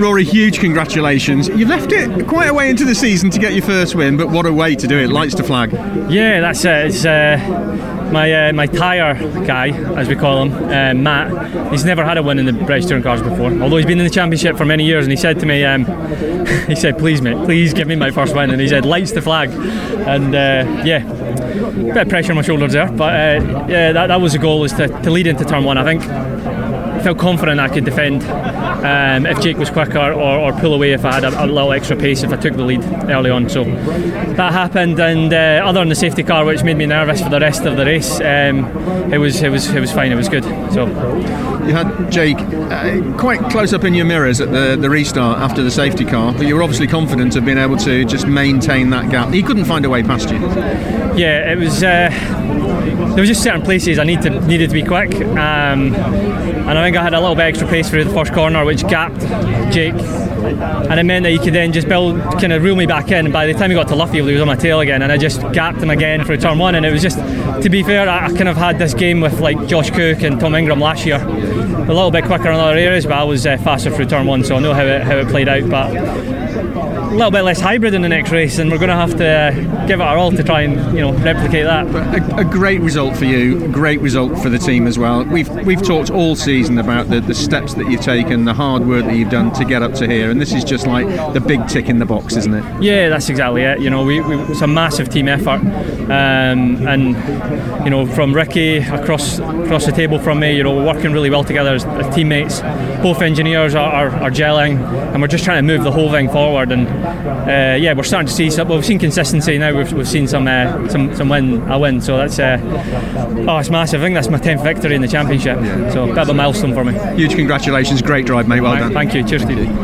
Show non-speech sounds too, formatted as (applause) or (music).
Rory, huge congratulations. You've left it quite a way into the season to get your first win, but what a way to do it. Lights to flag. Yeah, that's it. It's uh, my uh, my tyre guy, as we call him, uh, Matt. He's never had a win in the British Touring Cars before, although he's been in the championship for many years. And he said to me, um, (laughs) he said, "Please, mate, please give me my first win." And he said, "Lights to flag," and uh, yeah, bit of pressure on my shoulders there, but uh, yeah, that, that was the goal was to, to lead into turn one. I think felt confident I could defend um, if Jake was quicker or, or, pull away if I had a, a, little extra pace if I took the lead early on. So that happened, and uh, other than the safety car, which made me nervous for the rest of the race, um, it was it was it was fine. It was good. So you had Jake uh, quite close up in your mirrors at the, the restart after the safety car, but you were obviously confident of being able to just maintain that gap. He couldn't find a way past you. Yeah, it was. Uh, there was just certain places I need to, needed to be quick, um, and I think I had a little bit extra pace through the first corner, which gapped Jake, and it meant that he could then just build, kind of reel me back in. And by the time he got to Luffield, he was on my tail again, and I just gapped him again for turn one. And it was just, to be fair, I, I kind of had this game with like Josh Cook and Tom Ingram last year, a little bit quicker in other areas, but I was uh, faster through turn one, so I know how it, how it played out. But little bit less hybrid in the next race, and we're going to have to uh, give it our all to try and you know replicate that. A, a, great result for you, great result for the team as well. We've we've talked all season about the, the steps that you've taken, the hard work that you've done to get up to here, and this is just like the big tick in the box, isn't it? Yeah, that's exactly it. You know, we, we it's a massive team effort, um, and you know from Ricky across across the table from me, you know, we're working really well together as, as teammates. Both engineers are, are, are gelling, and we're just trying to move the whole thing forward and uh, yeah, we're starting to see some. Well, we've seen consistency now. We've, we've seen some uh, some some win a win. So that's uh, oh, it's massive. I think that's my tenth victory in the championship. Yeah. So a bit of a milestone for me. Huge congratulations! Great drive, mate. Well done. Thank you. Cheers, Steve.